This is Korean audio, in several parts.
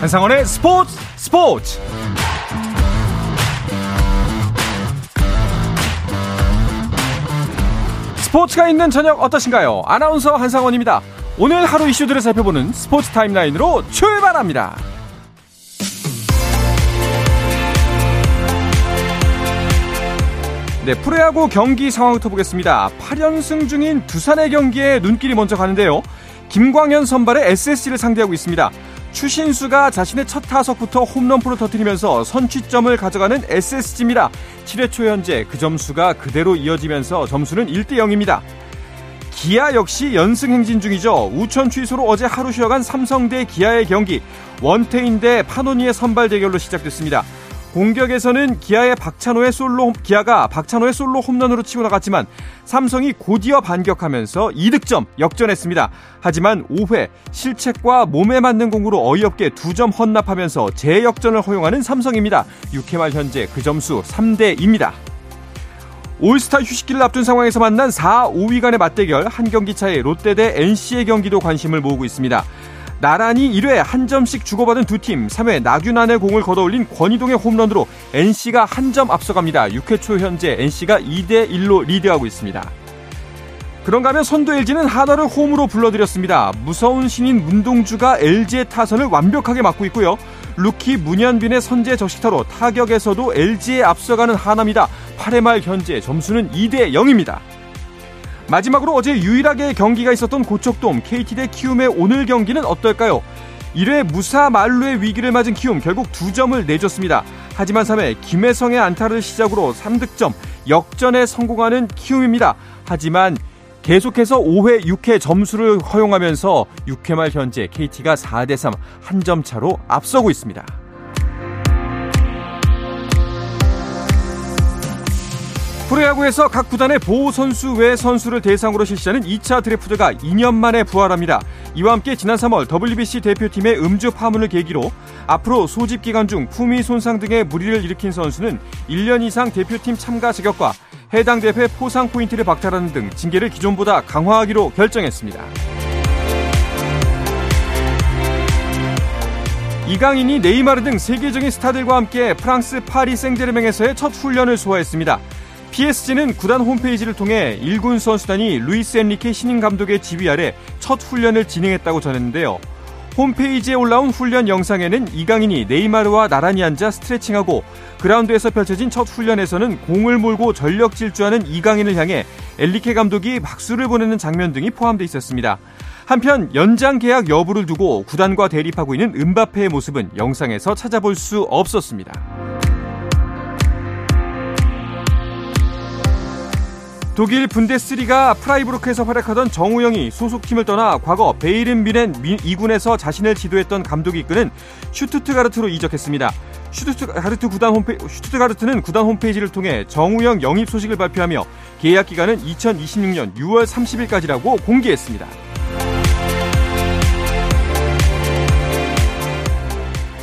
한상원의 스포츠 스포츠 스포츠가 있는 저녁 어떠신가요? 아나운서 한상원입니다. 오늘 하루 이슈들을 살펴보는 스포츠 타임라인으로 출발합니다. 네, 프로야구 경기 상황부터 보겠습니다. 8연승 중인 두산의 경기에 눈길이 먼저 가는데요. 김광현 선발의 SSG를 상대하고 있습니다. 추신수가 자신의 첫 타석부터 홈런포를 터뜨리면서 선취점을 가져가는 SSG입니다. 7회 초 현재 그 점수가 그대로 이어지면서 점수는 1대 0입니다. 기아 역시 연승 행진 중이죠. 우천 취소로 어제 하루 쉬어간 삼성 대 기아의 경기 원태인 대 파노니의 선발 대결로 시작됐습니다. 공격에서는 기아의 박찬호의 솔로 기아가 박찬호의 솔로 홈런으로 치고 나갔지만 삼성이 곧이어 반격하면서 2득점 역전했습니다. 하지만 5회 실책과 몸에 맞는 공으로 어이없게 2점 헌납하면서 재역전을 허용하는 삼성입니다. 6회 말 현재 그 점수 3대 2입니다. 올스타 휴식기를 앞둔 상황에서 만난 4, 5위 간의 맞대결 한 경기 차에 롯데 대 NC의 경기도 관심을 모으고 있습니다. 나란히 1회 한 점씩 주고받은 두 팀, 3회 나균안의 공을 걷어올린 권희동의 홈런으로 NC가 한 점 앞서갑니다. 6회 초 현재 NC가 2대 1로 리드하고 있습니다. 그런가 하면 선두 LG는 한화를 홈으로 불러들였습니다. 무서운 신인 문동주가 LG의 타선을 완벽하게 막고 있고요. 루키 문현빈의 선제 적시타로 타격에서도 LG에 앞서가는 한화입니다. 8회 말 현재 점수는 2대 0입니다. 마지막으로 어제 유일하게 경기가 있었던 고척돔 KT 대 키움의 오늘 경기는 어떨까요? 1회 무사 만루의 위기를 맞은 키움 결국 두 점을 내줬습니다. 하지만 3회 김혜성의 안타를 시작으로 3득점 역전에 성공하는 키움입니다. 하지만 계속해서 5회, 6회 점수를 허용하면서 6회 말 현재 KT가 4대 3 한 점 차로 앞서고 있습니다. 프로야구에서 각 구단의 보호 선수 외 선수를 대상으로 실시하는 2차 드래프트가 2년 만에 부활합니다. 이와 함께 지난 3월 WBC 대표팀의 음주 파문을 계기로 앞으로 소집 기간 중 품위 손상 등의 물의를 일으킨 선수는 1년 이상 대표팀 참가 자격과 해당 대회 포상 포인트를 박탈하는 등 징계를 기존보다 강화하기로 결정했습니다. 이강인이 네이마르 등 세계적인 스타들과 함께 프랑스 파리 생제르맹에서의 첫 훈련을 소화했습니다. PSG는 구단 홈페이지를 통해 1군 선수단이 루이스 엔리케 신임 감독의 지휘 아래 첫 훈련을 진행했다고 전했는데요. 홈페이지에 올라온 훈련 영상에는 이강인이 네이마르와 나란히 앉아 스트레칭하고 그라운드에서 펼쳐진 첫 훈련에서는 공을 몰고 전력 질주하는 이강인을 향해 엘리케 감독이 박수를 보내는 장면 등이 포함되어 있었습니다. 한편 연장 계약 여부를 두고 구단과 대립하고 있는 은바페의 모습은 영상에서 찾아볼 수 없었습니다. 독일 분데스리가 프라이부르크에서 활약하던 정우영이 소속팀을 떠나 과거 바이에른 뮌헨 2군에서 자신을 지도했던 감독이 이끄는 슈투트가르트로 이적했습니다. 슈투트가르트 구단 홈페 슈투트가르트는 구단 홈페이지를 통해 정우영 영입 소식을 발표하며 계약 기간은 2026년 6월 30일까지라고 공개했습니다.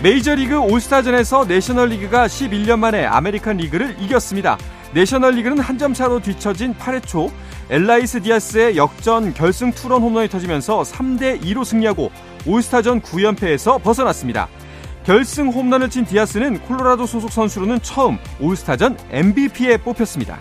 메이저리그 올스타전에서 내셔널리그가 11년 만에 아메리칸 리그를 이겼습니다. 내셔널리그는 한 점 차로 뒤처진 8회 초 엘라이스 디아스의 역전 결승 투런 홈런이 터지면서 3대 2로 승리하고 올스타전 9연패에서 벗어났습니다. 결승 홈런을 친 디아스는 콜로라도 소속 선수로는 처음 올스타전 MVP에 뽑혔습니다.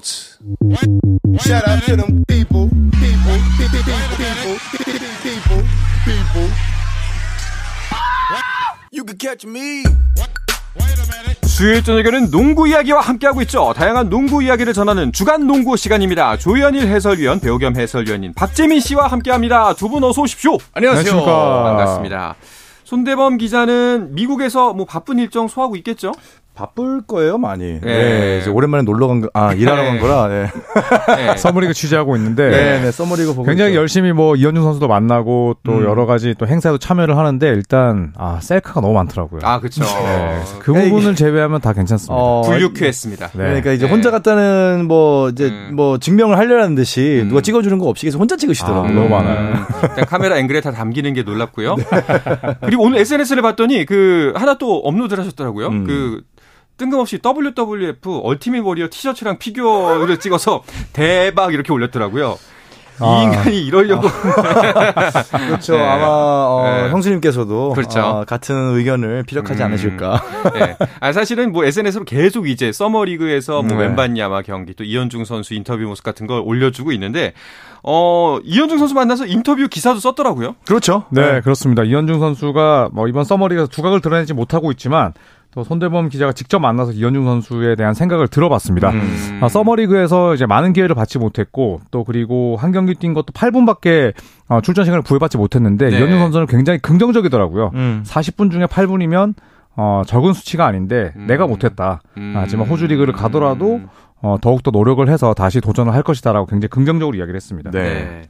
스포츠 Shout out to them people, people, people, people, people, people. You can catch me. 수요일 저녁에는 농구 이야기와 함께하고 있죠. 다양한 농구 이야기를 전하는 주간 농구 시간입니다. 조현일 해설위원, 배우 겸 해설위원인 박재민 씨와 함께합니다. 두 분 어서 오십시오. 안녕하세요. 반갑습니다. 손대범 기자는 미국에서 뭐 바쁜 일정 소화하고 있겠죠? 바쁠 거예요, 많이. 네. 네. 이제 오랜만에 놀러 간 거, 아, 일하러 간 네. 거라, 네. 네. 서머리그 취재하고 있는데 네, 네, 서머리그 보고. 굉장히 있죠. 열심히 뭐 이현중 선수도 만나고 또 음. 여러 가지 또 행사에도 참여를 하는데 일단 아 셀카가 너무 많더라고요. 아, 그쵸. 네, 그 네, 부분을 제외하면 다 괜찮습니다. 어, 불류쾌했습니다. 네. 그러니까 이제 네. 혼자 갔다는 뭐 이제 음. 뭐 증명을 하려는 듯이 음. 누가 찍어주는 거 없이 계속 혼자 찍으시더라고요. 아, 너무 많아요. 음, 일단 카메라 앵글에 다 담기는 게 놀랍고요. 그리고 오늘 SNS를 봤더니 그 하나 또 업로드를 하셨더라고요. 음. 그 뜬금없이 WWF 얼티밋 워리어 티셔츠랑 피규어를 찍어서 대박 이렇게 올렸더라고요. 아. 이 인간이 이러려고 그렇죠. 네. 아마 어, 네. 형수님께서도 그렇죠. 어, 같은 의견을 피력하지 음. 않으실까. 네. 아, 사실은 뭐 SNS로 계속 이제 서머리그에서 뭐 네. 웸반야마 경기 또 이현중 선수 인터뷰 모습 같은 걸 올려주고 있는데 어 이현중 선수 만나서 인터뷰 기사도 썼더라고요. 그렇죠. 네, 그렇습니다. 이현중 선수가 뭐 이번 서머리에서 두각을 드러내지 못하고 있지만 또 손대범 기자가 직접 만나서 이현중 선수에 대한 생각을 들어봤습니다. 음. 아, 서머리그에서 이제 많은 기회를 받지 못했고 또 그리고 한 경기 뛴 것도 8분밖에 어, 출전 시간을 구애받지 못했는데 네. 이현중 선수는 굉장히 긍정적이더라고요. 음. 40분 중에 8분이면 어, 적은 수치가 아닌데 음. 내가 못했다. 음. 하지만 호주 리그를 가더라도 어, 더욱더 노력을 해서 다시 도전을 할 것이다라고 굉장히 긍정적으로 이야기를 했습니다. 네. 네.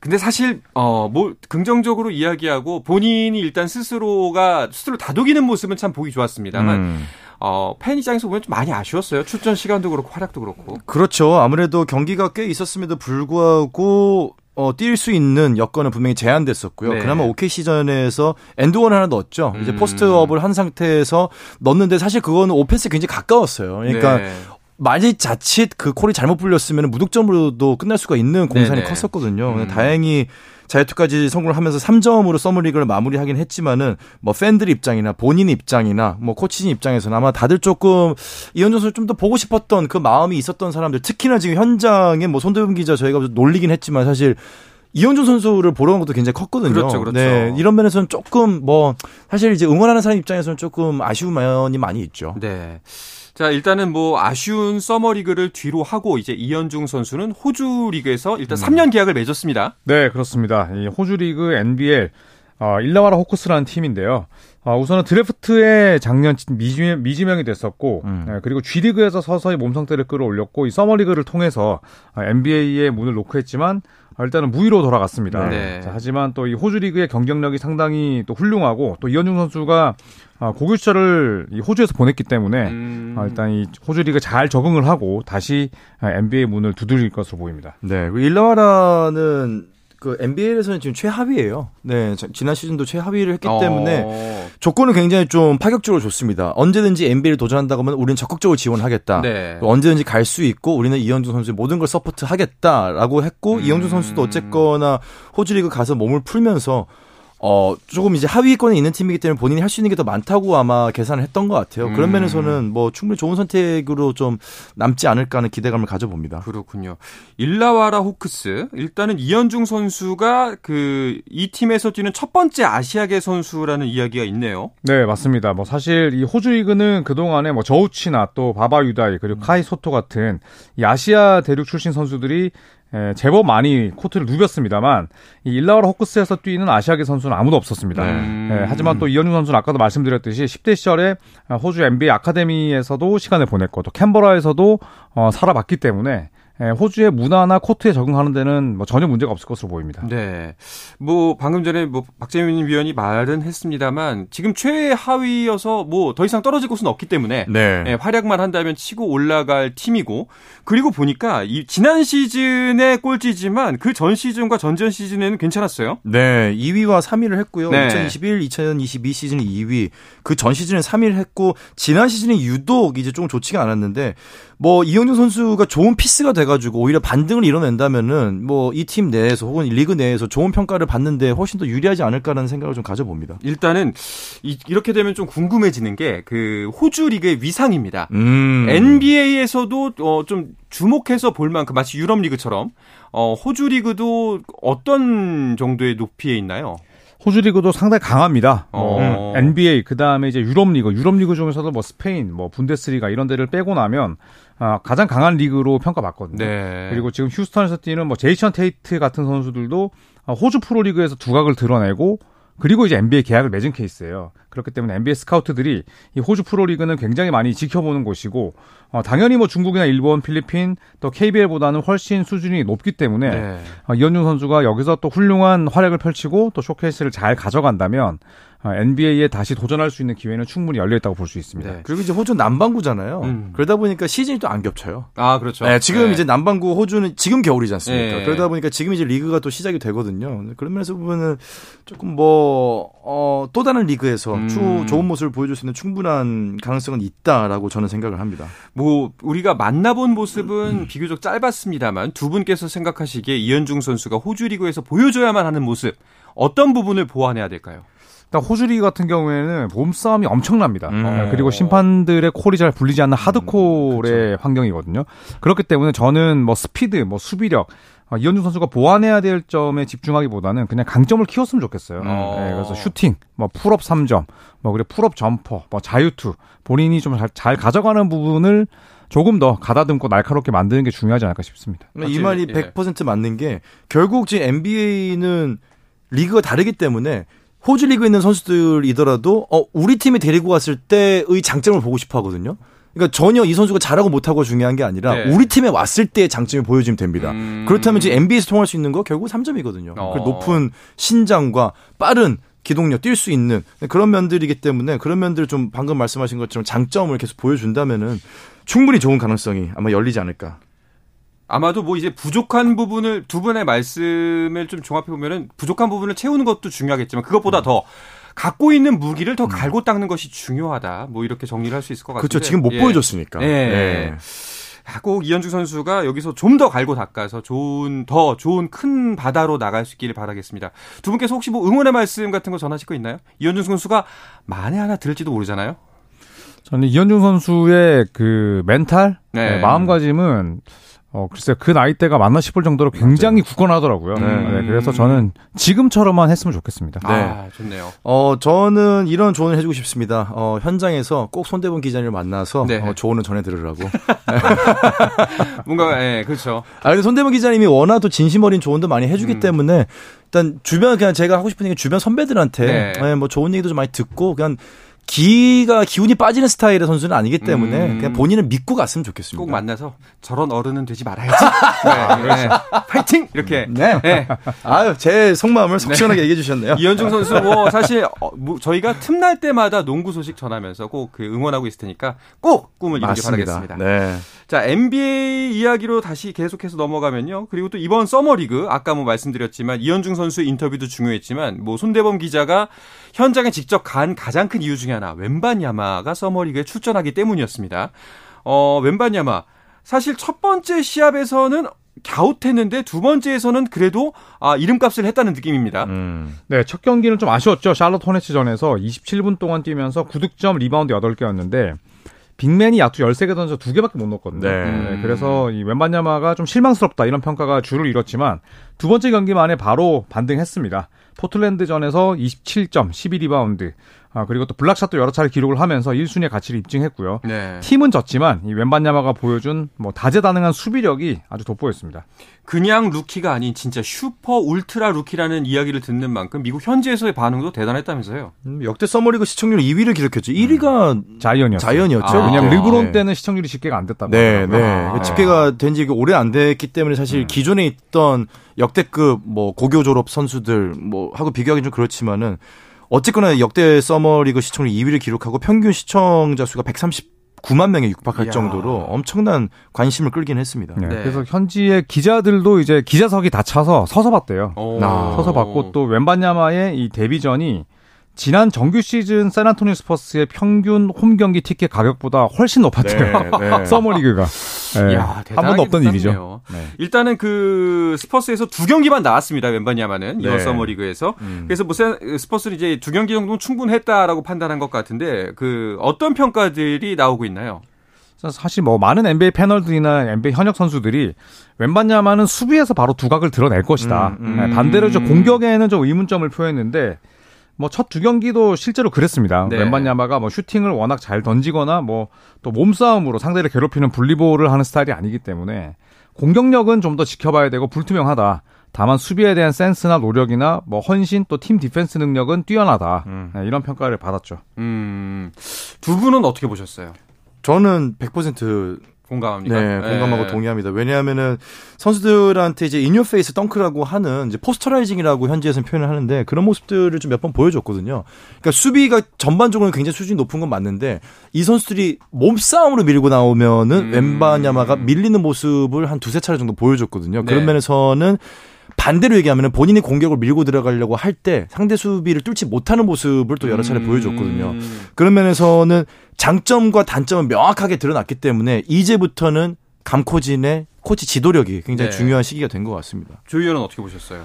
근데 사실 어 뭐 긍정적으로 이야기하고 본인이 일단 스스로가 스스로 다독이는 모습은 참 보기 좋았습니다만 음. 어, 팬 입장에서 보면 좀 많이 아쉬웠어요. 출전 시간도 그렇고 활약도 그렇고. 그렇죠. 아무래도 경기가 꽤 있었음에도 불구하고 어, 뛸 수 있는 여건은 분명히 제한됐었고요. 네. 그나마 OK 시전에서 엔드원 하나 넣었죠. 이제 음. 포스트업을 한 상태에서 넣었는데 사실 그거는 오펜스 굉장히 가까웠어요. 그러니까 네. 만일 자칫 그 콜이 잘못 불렸으면 무득점으로도 끝날 수가 있는 공산이 네네. 컸었거든요. 음. 다행히 자유투까지 성공을 하면서 3점으로 서머리그를 마무리하긴 했지만은 뭐 팬들 입장이나 본인 입장이나 뭐 코치진 입장에서는 아마 다들 조금 이현준 선수 좀 더 보고 싶었던 그 마음이 있었던 사람들 특히나 지금 현장에 뭐 손대범 기자 저희가 놀리긴 했지만 사실 이현준 선수를 보러 간 것도 굉장히 컸거든요. 그렇죠, 그렇죠. 네, 이런 면에서는 조금 뭐 사실 이제 응원하는 사람 입장에서는 조금 아쉬운 면이 많이 있죠. 네. 자, 일단은 뭐 아쉬운 서머 리그를 뒤로 하고 이제 이현중 선수는 호주 리그에서 일단 3년 계약을 맺었습니다. 네, 그렇습니다. 이 호주 리그 NBL 어, 일라와라 호크스라는 팀인데요. 어, 우선은 드래프트에 작년 미지명, 미지명이 됐었고, 음. 네, 그리고 G리그에서 서서히 몸 상태를 끌어올렸고, 이 서머리그를 통해서 어, NBA에 문을 노크했지만, 어, 일단은 무위로 돌아갔습니다. 네. 자, 하지만 또 이 호주 리그의 경쟁력이 상당히 또 훌륭하고, 또 이현중 선수가 어, 고교 시절을 이 호주에서 보냈기 때문에, 음. 어, 일단 이 호주 리그 잘 적응을 하고 다시 어, NBA 문을 두드릴 것으로 보입니다. 네, 그 일라와라는 그 NBA에서는 지금 최하위예요. 네, 자- 지난 시즌도 최하위를 했기 어. 때문에 조건은 굉장히 좀 파격적으로 좋습니다. 언제든지 NBA를 도전한다고 하면 우리는 적극적으로 지원하겠다. 네. 또 언제든지 갈 수 있고 우리는 이현준 선수의 모든 걸 서포트하겠다라고 했고 음. 이현준 선수도 어쨌거나 호주 리그 가서 몸을 풀면서 어 조금 이제 하위권에 있는 팀이기 때문에 본인이 할 수 있는 게 더 많다고 아마 계산을 했던 것 같아요. 그런 음. 면에서는 뭐 충분히 좋은 선택으로 좀 남지 않을까 하는 기대감을 가져봅니다. 그렇군요. 일라와라 호크스. 일단은 이현중 선수가 그 이 팀에서 뛰는 첫 번째 아시아계 선수라는 이야기가 있네요. 네, 맞습니다. 뭐 사실 이 호주 리그는 그 동안에 뭐 저우치나 또 바바 유다이 그리고 카이 소토 같은 이 아시아 대륙 출신 선수들이 에, 제법 많이 코트를 누볐습니다만 이 일라와라 호크스에서 뛰는 아시아계 선수는 아무도 없었습니다. 네. 예, 하지만 또 이현중 선수는 아까도 말씀드렸듯이 10대 시절에 호주 NBA 아카데미에서도 시간을 보냈고 또 캔버라에서도 어, 살아봤기 때문에 예, 호주의 문화나 코트에 적응하는 데는 뭐 전혀 문제가 없을 것으로 보입니다. 네. 뭐 방금 전에 뭐 박재민 위원이 말은 했습니다만 지금 최하위여서 뭐 더 이상 떨어질 곳은 없기 때문에 네. 예, 활약만 한다면 치고 올라갈 팀이고 그리고 보니까 이 지난 시즌의 꼴찌지만 그 전 시즌과 전전 시즌에는 괜찮았어요. 네, 2위와 3위를 했고요. 네. 2021, 2022 시즌 2위, 그 전 시즌에 3위를 했고 지난 시즌에 유독 이제 조금 좋지가 않았는데 뭐 이영준 선수가 좋은 피스가 돼가지고 오히려 반등을 이뤄낸다면은 뭐 이 팀 내에서 혹은 리그 내에서 좋은 평가를 받는데 훨씬 더 유리하지 않을까라는 생각을 좀 가져봅니다. 일단은 이, 렇게 되면 좀 궁금해지는 게 그 호주 리그의 위상입니다. 음. NBA에서도 어, 좀 주목해서 볼 만큼 마치 유럽 리그처럼 어, 호주 리그도 어떤 정도의 높이에 있나요? 호주 리그도 상당히 강합니다. 어. 뭐 NBA 그 다음에 이제 유럽 리그, 유럽 리그 중에서도 뭐 스페인, 뭐 분데스리가 이런 데를 빼고 나면 아, 가장 강한 리그로 평가받거든요. 네. 그리고 지금 휴스턴에서 뛰는 뭐 제이션 테이트 같은 선수들도 아, 호주 프로 리그에서 두각을 드러내고 그리고 이제 NBA 계약을 맺은 케이스예요. 그렇기 때문에 NBA 스카우트들이 이 호주 프로리그는 굉장히 많이 지켜보는 곳이고 어, 당연히 뭐 중국이나 일본, 필리핀 또 KBL보다는 훨씬 수준이 높기 때문에 네. 어, 이현중 선수가 여기서 또 훌륭한 활약을 펼치고 또 쇼케이스를 잘 가져간다면 어, NBA에 다시 도전할 수 있는 기회는 충분히 열려 있다고 볼 수 있습니다. 네. 그리고 이제 호주 남반구잖아요. 음. 그러다 보니까 시즌이 또 안 겹쳐요. 아, 그렇죠. 네, 지금 네. 이제 남반구 호주는 지금 겨울이지 않습니까? 네. 그러다 보니까 지금 이제 리그가 또 시작이 되거든요. 그런 면에서 보면은 조금 뭐, 어, 또 다른 리그에서 음. 추, 좋은 모습을 보여줄 수 있는 충분한 가능성은 있다라고 저는 생각을 합니다. 뭐 우리가 만나본 모습은 비교적 짧았습니다만 두 분께서 생각하시기에 이현중 선수가 호주 리그에서 보여줘야만 하는 모습 어떤 부분을 보완해야 될까요? 일단 호주 리그 같은 경우에는 몸싸움이 엄청납니다. 음. 어, 그리고 심판들의 콜이 잘 불리지 않는 hard call의 환경이거든요. 그렇기 때문에 저는 뭐 스피드, 뭐 수비력 어, 이현중 선수가 보완해야 될 점에 집중하기보다는 그냥 강점을 키웠으면 좋겠어요. 어. 네, 그래서 슈팅, 뭐 pull-up 3점, 뭐 그리고 pull-up jumper, 뭐 자유투 본인이 좀잘 가져가는 부분을 조금 더 가다듬고 날카롭게 만드는 게 중요하지 않을까 싶습니다. 이? 말이 예. 100% 맞는 게 결국 지금 NBA는 리그가 다르기 때문에 호주 리그에 있는 선수들이더라도 어 우리 팀에 데리고 갔을 때의 장점을 보고 싶어 하거든요. 그러니까 전혀 이 선수가 잘하고 못하고 중요한 게 아니라 네. 우리 팀에 왔을 때의 장점이 보여지면 됩니다. 음. 그렇다면 지금 NBA에서 통할 수 있는 거 결국 3점이거든요. 어. 그 높은 신장과 빠른 기동력 뛸 수 있는 그런 면들이기 때문에 그런 면들을 좀 방금 말씀하신 것처럼 장점을 계속 보여준다면은 충분히 좋은 가능성이 아마 열리지 않을까. 아마도 뭐 이제 부족한 부분을 두 분의 말씀을 좀 종합해 보면은 부족한 부분을 채우는 것도 중요하겠지만 그것보다 더 갖고 있는 무기를 더 갈고 닦는 것이 중요하다. 뭐 이렇게 정리를 할 수 있을 것 같은데. 그렇죠. 지금 못 예. 보여줬으니까. 예. 예. 아, 꼭 이현주 선수가 여기서 좀 더 갈고 닦아서 좋은 더 좋은 큰 바다로 나갈 수 있기를 바라겠습니다. 두 분께서 혹시 뭐 응원의 말씀 같은 거 전하실 거 있나요? 이현주 선수가 만에 하나 들을지도 모르잖아요. 저는 이현중 선수의 그 멘탈, 네. 네, 마음가짐은 어 글쎄 그 나이대가 맞나 싶을 정도로 굉장히 굳건하더라고요. 네. 네, 그래서 저는 지금처럼만 했으면 좋겠습니다. 아, 좋네요. 어, 저는 이런 조언을 해주고 싶습니다. 어, 현장에서 꼭 손대본 기자님을 만나서 네. 어, 조언을 전해드리라고. 뭔가 예, 그렇죠. 아, 근데 손대본 기자님이 워낙 또 진심 어린 조언도 많이 해주기 음. 때문에 일단 주변 그냥 제가 하고 싶은 얘기 주변 선배들한테 네. 예, 뭐 좋은 얘기도 좀 많이 듣고 그냥 기가 기운이 빠지는 스타일의 선수는 아니기 때문에 음. 그냥 본인은 믿고 갔으면 좋겠습니다. 꼭 만나서 저런 어른은 되지 말아야지. 네, 네. 파이팅 이렇게. 네. 네. 아유, 제 속마음을 속 시원하게 얘기해 주셨네요. 이현중 선수 뭐 사실 어, 뭐 저희가 틈날 때마다 농구 소식 전하면서 꼭 그 응원하고 있을 테니까 꼭 꿈을 이루길 바라겠습니다. 네. 자, NBA 이야기로 다시 계속해서 넘어가면요. 그리고 또 이번 서머리그 아까 뭐 말씀드렸지만 이현중 선수 인터뷰도 중요했지만 뭐 손대범 기자가 현장에 직접 간 가장 큰 이유 중에 하나 웬바냐마가 서머리그에 출전하기 때문이었습니다. 어, 웬바냐마 사실 첫 번째 시합에서는 갸웃했는데 두 번째에서는 그래도 아, 이름값을 했다는 느낌입니다. 음. 네, 첫 경기는 좀 아쉬웠죠. 샬럿 호네츠전에서 27분 동안 뛰면서 9득점, 리바운드 8개였는데 big man이 야투 13개 던져 2개밖에 못 넣었거든요. 네. 그래서 이 웬바냐마가 좀 실망스럽다 이런 평가가 줄을 이뤘지만 두 번째 경기 만에 바로 반등했습니다. 포틀랜드전에서 27점, 12리바운드, 아, 그리고 또 block shot도 여러 차례 기록을 하면서 1순위의 가치를 입증했고요. 네. 팀은 졌지만 이 웬바냐마가 보여준 뭐 다재다능한 수비력이 아주 돋보였습니다. 그냥 루키가 아닌 진짜 슈퍼 울트라 루키라는 이야기를 듣는 만큼 미국 현지에서의 반응도 대단했다면서요. 음, 역대 서머리그 시청률 2위를 기록했죠. 1위가 자이언이었어요. 자이언이었죠. 아, 왜냐하면 그때. 르브론 네. 때는 시청률이 집계가 안 됐다고 네. 네. 아, 그 네. 집계가 된지 오래 안 됐기 때문에 사실 기존에 있던 역대급 뭐 고교 졸업 선수들 뭐 하고 비교하기 좀 그렇지만은 어쨌거나 역대 서머리그 시청률 2위를 기록하고 평균 시청자 수가 139만 명에 육박할 이야. 정도로 엄청난 관심을 끌긴 했습니다. 네, 네. 그래서 현지의 기자들도 이제 기자석이 다 차서 서서 봤대요. 오. 아. 서서 봤고 또 웬바냐마의 이 데뷔전이 지난 정규 시즌 샌안토니오 스퍼스의 평균 홈 경기 티켓 가격보다 훨씬 높았대요. 네, 네. 서머리그가 네, 한 번도 없던 비쌌네요. 일이죠. 네. 일단은 그 스퍼스에서 두 경기만 나왔습니다. 웬바냐마는 이번 네. 서머리그에서. 음. 그래서 뭐 세- 스퍼스는 이제 두 경기 정도는 충분했다라고 판단한 것 같은데 그 어떤 평가들이 나오고 있나요? 사실 뭐 많은 NBA 패널들이나 NBA 현역 선수들이 웬바냐마는 수비에서 바로 두각을 드러낼 것이다. 음, 음. 네, 반대로 저 공격에는 좀 의문점을 표했는데 뭐 첫 두 경기도 실제로 그랬습니다. 네. 웬바냐마가 뭐 슈팅을 워낙 잘 던지거나 뭐 또 몸싸움으로 상대를 괴롭히는 bully ball을 하는 스타일이 아니기 때문에 공격력은 좀 더 지켜봐야 되고 불투명하다. 다만 수비에 대한 센스나 노력이나 뭐 헌신 또 팀 디펜스 능력은 뛰어나다. 네, 이런 평가를 받았죠. 음, 두 분은 어떻게 보셨어요? 저는 100% 공감합니다. 네, 공감하고 예. 동의합니다. 왜냐하면은 선수들한테 이제 in your face dunk라고 하는 이제 posterizing이라고 현지에서는 표현을 하는데 그런 모습들을 좀 몇 번 보여줬거든요. 그러니까 수비가 전반적으로 굉장히 수준이 높은 건 맞는데 이 선수들이 몸싸움으로 밀고 나오면은 음. 웬바냐마가 밀리는 모습을 한 두세 차례 정도 보여줬거든요. 그런 네. 면에서는 반대로 얘기하면 본인이 공격을 밀고 들어가려고 할 때 상대 수비를 뚫지 못하는 모습을 또 여러 차례 음. 보여줬거든요. 그런 면에서는 장점과 단점은 명확하게 드러났기 때문에 이제부터는 감코진의 코치 지도력이 굉장히 네. 중요한 시기가 된 것 같습니다. 조 의원은 어떻게 보셨어요?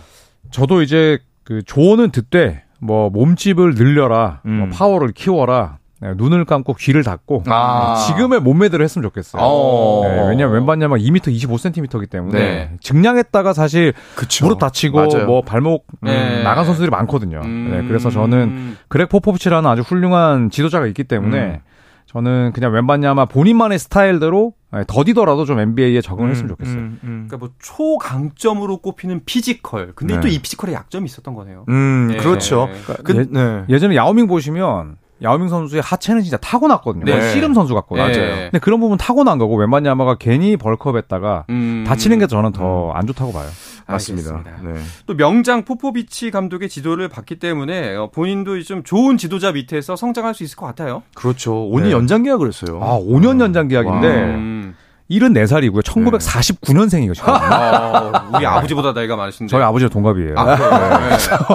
저도 이제 그 조언은 듣되 뭐 몸집을 늘려라, 음. 뭐 파워를 키워라, 네, 눈을 감고 귀를 닫고 아. 네, 지금의 몸매대로 했으면 좋겠어요. 어. 네, 왜냐면 왼반냐면 2m 25cm이기 때문에 네. 증량했다가 사실 그쵸. 무릎 다치고 맞아요. 뭐 발목 음, 네. 나간 선수들이 많거든요. 음. 네, 그래서 저는 그렉 포포비치라는 아주 훌륭한 지도자가 있기 때문에 음. 저는 그냥 웬반냐마 본인만의 스타일대로 네, 더디더라도 좀 NBA에 적응을 했으면 좋겠어요. 음, 음. 그러니까 뭐 초강점으로 꼽히는 피지컬. 근데 네. 또이 피지컬에 약점이 있었던 거네요. 음, 네. 그렇죠. 그, 예- 네. 예전에 야오밍 보시면 야오밍 선수의 하체는 진짜 타고났거든요. 네. 씨름 선수 같거든요. 맞아요. 근데 그런 부분 타고난 거고 웬반냐마가 괜히 bulk up했다가 음. 다치는 게 저는 더 안 좋다고 봐요. 맞습니다. 네. 또 명장 포포비치 감독의 지도를 받기 때문에 어, 본인도 좀 좋은 지도자 밑에서 성장할 수 있을 것 같아요. 그렇죠. 오늘 네. 연장 계약을 했어요. 아, 5년 연장 계약인데 음. 74살이고요. 1949년생이거든요. 어, 우리 아버지보다 나이가 많으신데. 저희 아버지랑 동갑이에요. 아, 그래요?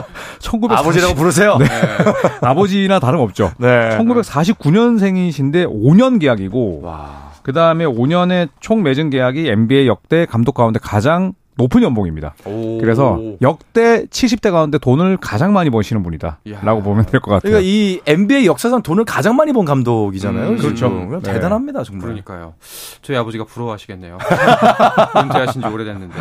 1940 아버지라고 부르세요. 네. 아버지나 다름없죠. 1949년생이신데 5년 계약이고 와. 그다음에 5년의 총 맺은 계약이 NBA 역대 감독 가운데 가장 높은 연봉입니다. 오. 그래서 역대 70대 가운데 돈을 가장 많이 버시는. 분이다라고 보면 될 것 같아요. 그러니까 이 NBA 역사상 돈을 가장 많이 번 감독이잖아요. 음. 그렇죠. 네. 대단합니다, 정말. 그러니까요. 저희 아버지가 부러워하시겠네요. 은퇴하신 지 오래됐는데.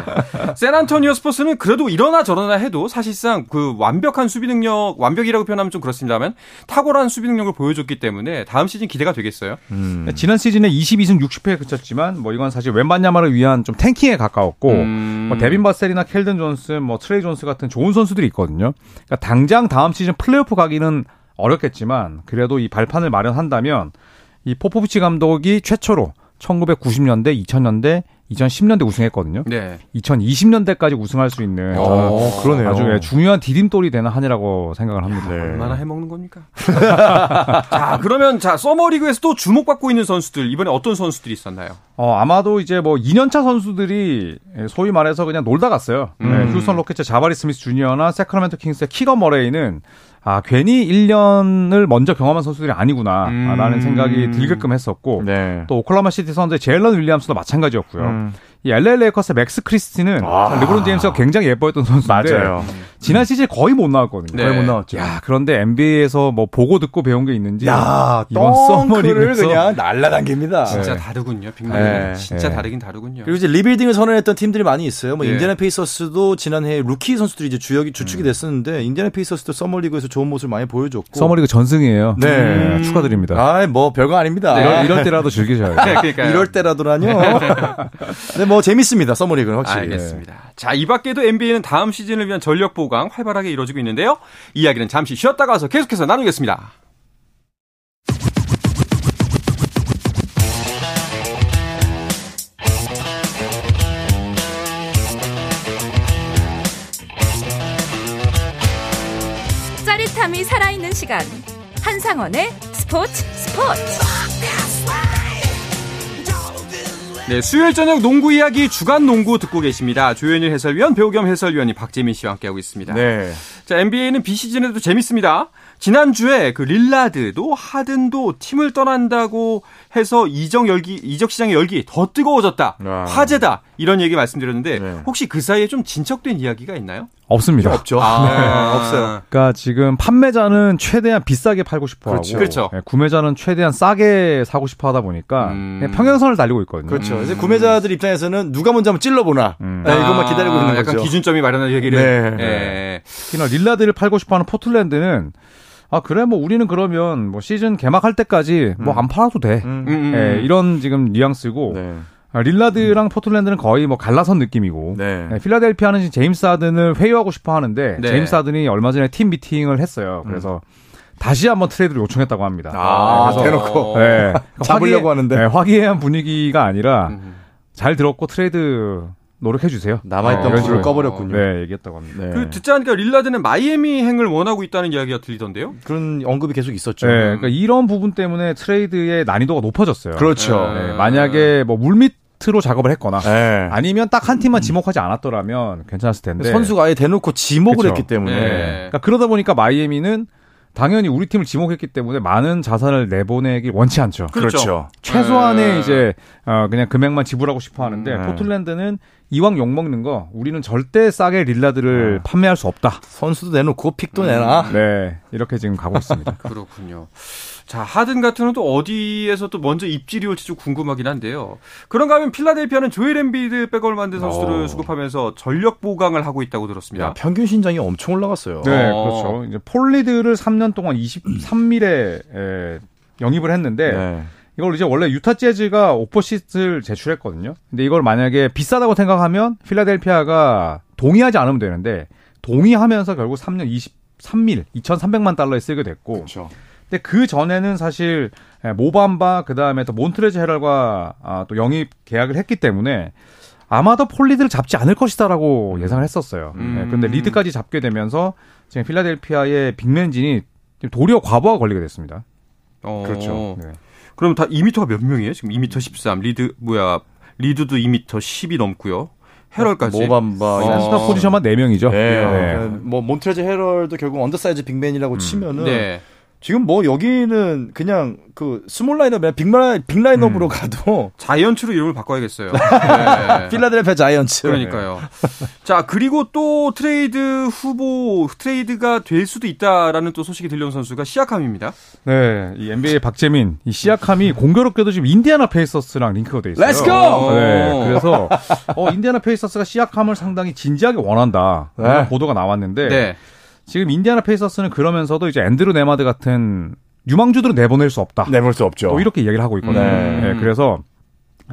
샌안토니오 스퍼스는 그래도 이러나 저러나 해도 사실상 그 완벽한 수비 능력, 완벽이라고 표현하면 좀 그렇습니다만 탁월한 수비 능력을 보여줬기 때문에 다음 시즌 기대가 되겠어요. 음. 지난 시즌에 22승 60패에 그쳤지만 뭐 이건 사실 웬반야마를 위한 좀 tanking에 가까웠고 음. 뭐 데빈 바셀이나 켈든 존슨, 뭐 트레이 존스 같은 좋은 선수들이 있거든요. 그러니까 당장 다음 시즌 플레이오프 가기는 어렵겠지만 그래도 이 발판을 마련한다면 이 포포비치 감독이 최초로 1990년대, 2000년대, 2010년대 우승했거든요. 네. 2020년대까지 우승할 수 있는 저는 어, 그러네요. 아주 예, 중요한 디딤돌이 되는 한이라고 생각을 합니다. 네. 얼마나 해먹는 겁니까? 자, 그러면 자, 서머리그에서 또 주목받고 있는 선수들, 이번에 어떤 선수들이 있었나요? 어, 아마도 이제 뭐 2년차 선수들이 소위 말해서 그냥 놀다 갔어요. 음. 네, 휴스턴 로켓의 자바리 스미스 주니어나 새크라멘토 킹스의 키건 머레이는 아, 괜히 1년을 먼저 경험한 선수들이 아니구나, 음. 라는 생각이 들게끔 했었고, 네. 또 오클라호마 시티 썬더의 제일런 윌리엄스도 마찬가지였고요. 음. 음. 이 LA 레이커스의 맥스 크리스티는 아. 르브론 제임스가 굉장히 예뻐했던 선수인데, 맞아요. 지난 시즌 거의 못 나왔거든요. 네. 거의 못 나왔죠. 야, 그런데 NBA에서 뭐 보고 듣고 배운 게 있는지, 야, 이번 서머리그에서- 그냥 날라당깁니다. 진짜 네. 다르군요. big man. 네. 진짜 네. 다르긴 다르군요. 그리고 이제 rebuilding을 선언했던 팀들이 많이 있어요. 뭐 예. 인디애나 페이서스도 지난해 루키 선수들이 이제 주역이 주축이 됐었는데 인디애나 페이서스도 서머리그에서 좋은 모습을 많이 보여줬고. 서머리그 전승이에요. 네. 축하드립니다. 아, 뭐 별거 아닙니다. 이럴, 이럴 때라도 즐기셔야죠. 네, 그러니까요. 이럴 때라도라뇨. 네, 뭐 재밌습니다. 서머리그는 확실히. 알겠습니다. 자, 이 밖에도 NBA는 다음 시즌을 위한 전력 보강 활발하게 이루어지고 있는데요. 이야기는 잠시 쉬었다가 와서 계속해서 나누겠습니다. 짜릿함이 살아있는 시간 한상원의 스포츠 스포츠 네, 수요일 저녁 농구 이야기 주간 농구 듣고 계십니다. 조현일 해설위원, 배우 겸 해설위원이 박재민 씨와 함께하고 있습니다. 네. 자, NBA는 비시즌에도 재밌습니다. 지난주에 그 릴라드도 하든도 팀을 떠난다고 해서 이적 열기, 이적 시장의 열기 더 뜨거워졌다. 아. 화제다. 이런 얘기 말씀드렸는데 네. 혹시 그 사이에 좀 진척된 이야기가 있나요? 없습니다. 없죠. 아, 네, 없어요. 그러니까 지금 판매자는 최대한 비싸게 팔고 싶어 하고 그렇죠. 그렇죠. 예, 구매자는 최대한 싸게 사고 싶어 하다 보니까 음. 그냥 평행선을 달리고 있거든요. 그렇죠. 이제 구매자들 입장에서는 누가 먼저 한번 찔러보나. 음. 네, 이것만 기다리고 있는 약간 거죠. 기준점이 마련한 얘기를. 네. 예. 특히나 릴라드를 팔고 싶어하는 포틀랜드는 아 그래 뭐 우리는 그러면 뭐 시즌 개막할 때까지 뭐 안 팔아도 돼. 음. 음, 음. 예, 이런 지금 뉘앙스고 네. 아, 릴라드랑 포틀랜드는 거의 뭐 갈라선 느낌이고 네. 네, 필라델피아는 지금 제임스 하든을 회유하고 싶어 하는데 네. 제임스 하든이 얼마 전에 팀 미팅을 했어요. 그래서 다시 한번 트레이드를 요청했다고 합니다. 아, 네, 그래서- 대놓고. 네. 잡으려고 하는데. 네, 화기애애한 분위기가 아니라 음. 잘 들었고 트레이드 노력해 주세요. 남아있던 네, 불을. 꺼버렸군요. 네, 얘기했다고 합니다. 네. 그 듣자 하니까 릴라드는 마이애미 행을 원하고 있다는 이야기가 들리던데요. 그런 언급이 계속 있었죠. 네, 그러니까 이런 부분 때문에 트레이드의 난이도가 높아졌어요. 그렇죠. 네. 네, 만약에 뭐 물밑으로 작업을 했거나 네. 아니면 딱 한 팀만 지목하지 않았더라면 괜찮았을 텐데 선수가 아예 대놓고 지목을 그쵸. 했기 때문에 네. 그러니까 그러다 보니까 마이애미는 당연히 우리 팀을 지목했기 때문에 많은 자산을 내보내길 원치 않죠. 그렇죠. 최소한의 네. 이제 어 그냥 금액만 지불하고 싶어 하는데 음. 포틀랜드는 이왕 욕 먹는 거 우리는 절대 싸게 릴라드를 판매할 수 없다. 선수도 내놓고 픽도 내놔. 네 이렇게 지금 가고 있습니다. 그렇군요. 자, 하든 같은 또 어디에서 또 먼저 입질이 올지 좀 궁금하긴 한데요. 그런가 하면 필라델피아는 조엘 엠비드 백업을 만든 선수들을 어. 수급하면서 전력 보강을 하고 있다고 들었습니다. 야, 평균 신장이 엄청 올라갔어요. 네, 어. 그렇죠. 이제 폴 리드를 3년 동안 23 mil에 에, 영입을 했는데 네. 이걸 이제 원래 유타 재즈가 offer sheet를 제출했거든요. 근데 이걸 만약에 비싸다고 생각하면 필라델피아가 동의하지 않으면 되는데 동의하면서 결국 3년 23 mil 2,300만 달러에 쓰게 됐고 그렇죠. 근데 그 전에는 사실 에, 모 밤바 그다음에 또 몬트레즈 해럴과 아, 또 영입 계약을 했기 때문에 아마도 폴 리드를 잡지 않을 것이다라고 예상을 했었어요. 음. 네, 근데 리드까지 잡게 되면서 지금 필라델피아의 big man진이 도리어 과부하가 걸리게 됐습니다. 어, 그렇죠. 네. 그럼 다 2m가 몇 명이에요? 지금 2m 13. 리드 뭐야? 리드도 2m 10이 넘고요. 헤럴까지. 모밤바. 어. 센터 포지션만 4명이죠. 네. 뭐 몬트레즈 헤럴도 결국 undersize big man이라고 치면은 네. 지금 뭐 여기는 그냥 그 small 라인업, big line big 라인업으로 가도 자이언츠로 이름을 바꿔야겠어요. 네. 필라델피아 자이언츠. 그러니까요. 자, 그리고 또 트레이드 후보, 트레이드가 될 수도 있다라는 또 소식이 들려온 선수가 시아캄입니다. 네, 이 NBA 박재민, 이 시아캄이 공교롭게도 지금 인디아나 페이서스랑 링크가 돼 있어요. Let's go! 네, 그래서 어, 인디아나 페이서스가 시아캄을 상당히 진지하게 원한다. 이런 네. 보도가 나왔는데 네. 지금 인디아나 페이서스는 그러면서도 이제 앤드루 네마드 같은 유망주들은 내보낼 수 없다. 내볼 수 없죠. 또 이렇게 얘기를 하고 있거든요. 네. 네, 그래서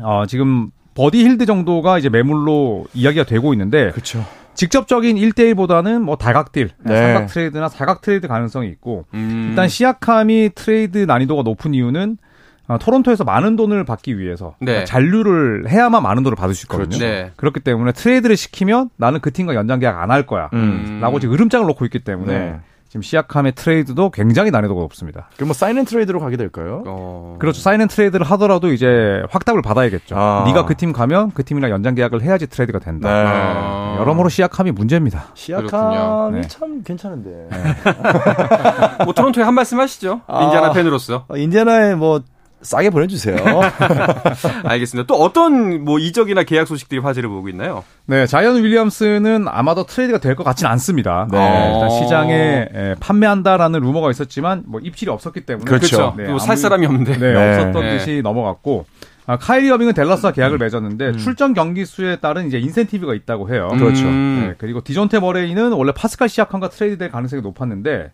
어, 지금 버디 힐드 정도가 이제 매물로 이야기가 되고 있는데 그렇죠. 직접적인 1대1보다는 뭐 다각 deal, 네. 삼각 트레이드나 사각 트레이드 가능성이 있고 음. 일단 시아캄이 트레이드 난이도가 높은 이유는 어, 토론토에서 많은 돈을 받기 위해서 네. 그러니까 잔류를 해야만 많은 돈을 받을 수 있거든요. 네. 그렇기 때문에 트레이드를 시키면 나는 그 팀과 연장 계약 안 할 거야. 음. 라고 지금 으름장을 놓고 있기 때문에 네. 지금 시아캄의 트레이드도 굉장히 난이도가 높습니다. 그럼 뭐 sign and trade로 가게 될까요? 어. 그렇죠. sign and trade를 하더라도 이제 확답을 받아야겠죠. 아. 네가 그 팀 가면 그 팀이랑 연장 계약을 해야지 트레이드가 된다. 아. 여러모로 시아캄이 문제입니다. 그렇군요. 네. 참 괜찮은데. 뭐 토론토에 한 말씀 하시죠. 아. 인디아나 팬으로서. 어, 인디아나에 뭐 싸게 보내주세요. 알겠습니다. 또 어떤 뭐 이적이나 계약 소식들이 화제를 보고 있나요? 네, 자이언 윌리엄스는 아마도 트레이드가 될 것 같지는 않습니다. 네. 어, 일단 시장에 에, 판매한다라는 루머가 있었지만 뭐 입질이 없었기 때문에 그렇죠. 네, 뭐살 아무- 사람이 없는데. 네, 네. 없었던 네. 듯이 넘어갔고 아, 카이리 어빙은 댈러스와 계약을 맺었는데 출전 경기 수에 따른 이제 인센티브가 있다고 해요. 그렇죠. 음. 네, 그리고 디존테 머레이는 원래 파스칼 시아캄과 트레이드될 가능성이 높았는데 네,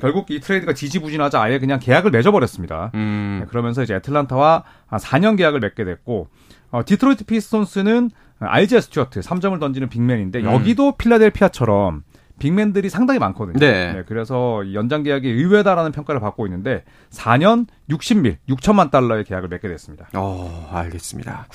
결국 이 트레이드가 지지부진하자 아예 그냥 계약을 맺어버렸습니다. 음. 네, 그러면서 이제 애틀란타와 한 4년 계약을 맺게 됐고 어, 디트로이트 피스톤스는 아이재아 스튜어트 3점을 던지는 big man인데 음. 여기도 필라델피아처럼 big man들이 상당히 많거든요. 네. 그래서 이 연장 계약이 의외다라는 평가를 받고 있는데 4년 60 mil 6천만 달러의 계약을 맺게 됐습니다. 어, 알겠습니다.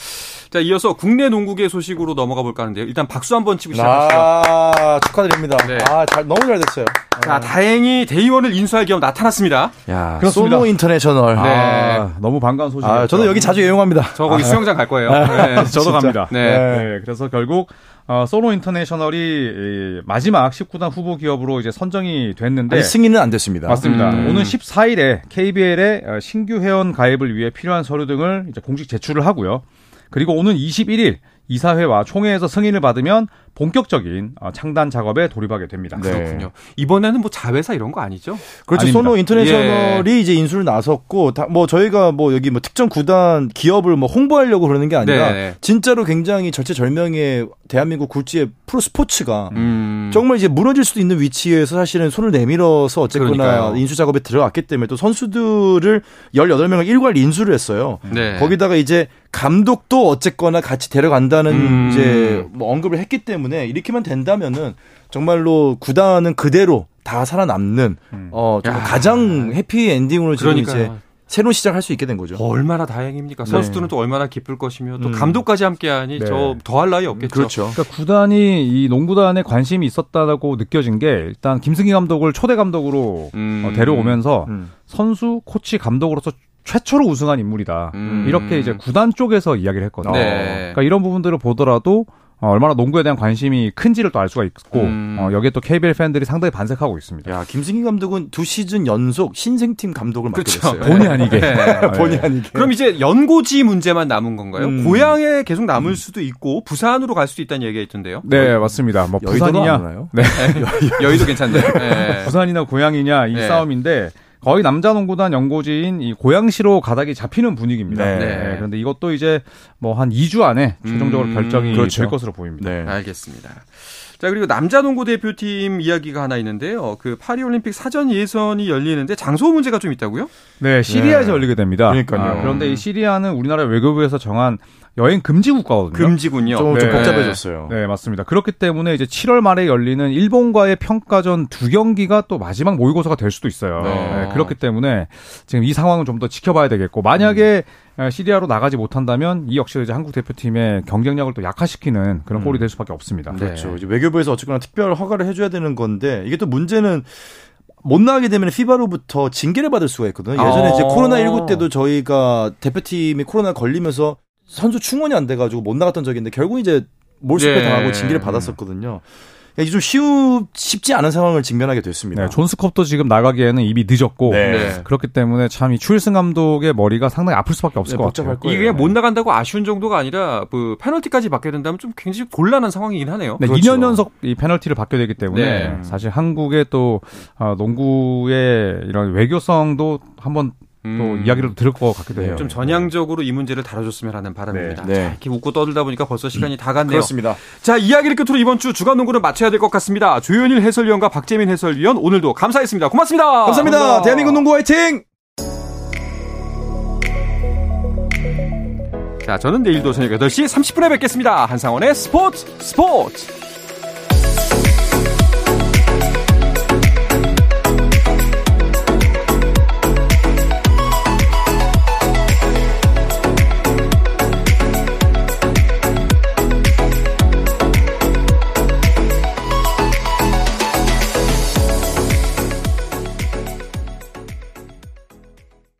자, 이어서 국내 농구계 소식으로 넘어가 볼까 하는데요. 일단 박수 한번 치고 시작하시죠. 아, 축하드립니다. 네. 아, 잘, 너무 잘 됐어요. 자, 다행히 데이원을 인수할 팀이 나타났습니다. 야, 그렇습니다. 소노 인터내셔널. 네. 아, 너무 반가운 소식이죠. 아, 저도 여기 자주 이용합니다. 저 거기 수영장 갈 거예요. 네. 저도. 갑니다. 네. 네, 그래서 결국 어, 소노 인터내셔널이 이 마지막 10구단 후보 기업으로 이제 선정이 됐는데 아직 승인은 안 됐습니다. 맞습니다. 음. 오는 14일에 KBL에 어, 신규 회원 가입을 위해 필요한 서류 등을 이제 공식 제출을 하고요. 그리고 오는 21일 이사회와 총회에서 승인을 받으면 본격적인 어, 창단 작업에 돌입하게 됩니다. 네. 그렇군요. 이번에는 뭐 자회사 이런 거 아니죠? 그렇죠. 아닙니다. 소노 인터내셔널이 이제 인수를 나섰고 다, 뭐 저희가 뭐 여기 뭐 특정 구단 기업을 뭐 홍보하려고 그러는 게 아니라 네. 진짜로 굉장히 절체절명의 대한민국 굴지의 프로 스포츠가 음. 정말 이제 무너질 수도 있는 위치에서 사실은 손을 내밀어서 어쨌거나 그러니까요. 인수 작업에 들어갔기 때문에 또 선수들을 18명을 일괄 인수를 했어요. 네. 거기다가 이제 감독도 어쨌거나 같이 데려간다 는 음. 이제 뭐 언급을 했기 때문에 이렇게만 된다면은 정말로 구단은 그대로 다 살아남는 어 정말 야. 가장 해피 엔딩으로 지금 이제 그러니까요. 새로운 시작할 수 있게 된 거죠. 얼마나 다행입니까? 선수들은 또 얼마나 기쁠 것이며 또 음. 감독까지 함께하니 네. 저 더할 나위 없겠죠. 그렇죠. 그러니까 구단이 이 농구단에 관심이 있었다고 느껴진 게 일단 김승기 감독을 초대 감독으로 음. 어, 데려오면서 음. 선수, 코치, 감독으로서 최초로 우승한 인물이다. 음. 이렇게 이제 구단 쪽에서 이야기를 했거든요. 네. 그러니까 이런 부분들을 보더라도 어, 얼마나 농구에 대한 관심이 큰지를 또 알 수가 있고 음. 어, 여기에 또 KBL 팬들이 상당히 반색하고 있습니다. 야 김승희 감독은 두 시즌 연속 신생팀 감독을 맡게 그렇죠. 됐어요. 본의 아니게. 네. 본의 아니게. 그럼 이제 연고지 문제만 남은 건가요? 음. 고향에 계속 남을 수도 있고 부산으로 갈 수도 있다는 얘기가 있던데요. 네, 맞습니다. 뭐 부산이냐? 네, 여의도 괜찮네요. 네. 부산이나 고향이냐 이 네. 싸움인데 거의 남자 농구단 연고지인 이 고양시로 가닥이 잡히는 분위기입니다. 네. 네, 그런데 이것도 이제 뭐 한 2주 안에 최종적으로 음, 결정이 그렇죠. 될 것으로 보입니다. 네. 알겠습니다. 자 그리고 남자 농구 대표팀 이야기가 하나 있는데요. 그 파리 올림픽 사전 예선이 열리는데 장소 문제가 좀 있다고요? 네, 시리아에서 네. 열리게 됩니다. 그러니까요. 아, 그런데 이 시리아는 우리나라 외교부에서 정한 여행 금지 국가거든요. 금지군요. 좀, 좀 네. 복잡해졌어요. 네, 맞습니다. 그렇기 때문에 이제 7월 말에 열리는 일본과의 평가전 두 경기가 또 마지막 모의고사가 될 수도 있어요. 네. 네, 그렇기 때문에 지금 이 상황은 좀 더 지켜봐야 되겠고 만약에 어, 시리아로 나가지 못한다면 이 역시 이제 한국 대표팀의 경쟁력을 또 약화시키는 그런 꼴이 될 수밖에 없습니다. 네. 그렇죠. 이제 외교부에서 어쨌거나 특별 허가를 해줘야 되는 건데 이게 또 문제는 못 나가게 되면 피바로부터 징계를 받을 수가 있거든요. 예전에 아. 이제 코로나 19 때도 저희가 대표팀이 코로나 걸리면서 선수 충원이 안 돼가지고 못 나갔던 적이 있는데 결국 이제 몰수패 예. 당하고 징계를 받았었거든요. 이게 좀 쉬우, 쉽지 않은 상황을 직면하게 됐습니다. 네, 존스컵도 지금 나가기에는 이미 늦었고 네. 네. 그렇기 때문에 참 이 추일승 감독의 머리가 상당히 아플 수밖에 없을 네, 것 같아요. 거예요. 이게 그냥 못 나간다고 아쉬운 정도가 아니라 그 페널티까지 받게 된다면 좀 굉장히 곤란한 상황이긴 하네요. 네, 그렇죠. 2년 연속 이 페널티를 받게 되기 때문에 네. 사실 한국의 또 어, 농구의 이런 외교성도 한번 또 음. 이야기를 들을 것 같기도 해요. 좀 전향적으로 이 문제를 다뤄줬으면 하는 바람입니다. 네. 자, 이렇게 웃고 떠들다 보니까 벌써 시간이 다 갔네요. 그렇습니다. 자, 이야기를 끝으로 이번 주 주간 농구는 마쳐야 될 것 같습니다. 조현일 해설위원과 박재민 해설위원 오늘도 감사했습니다. 고맙습니다. 감사합니다. 대한민국 농구 화이팅! 자, 저는 내일도 저녁 8시 30분에 뵙겠습니다. 한상원의 스포츠 스포츠.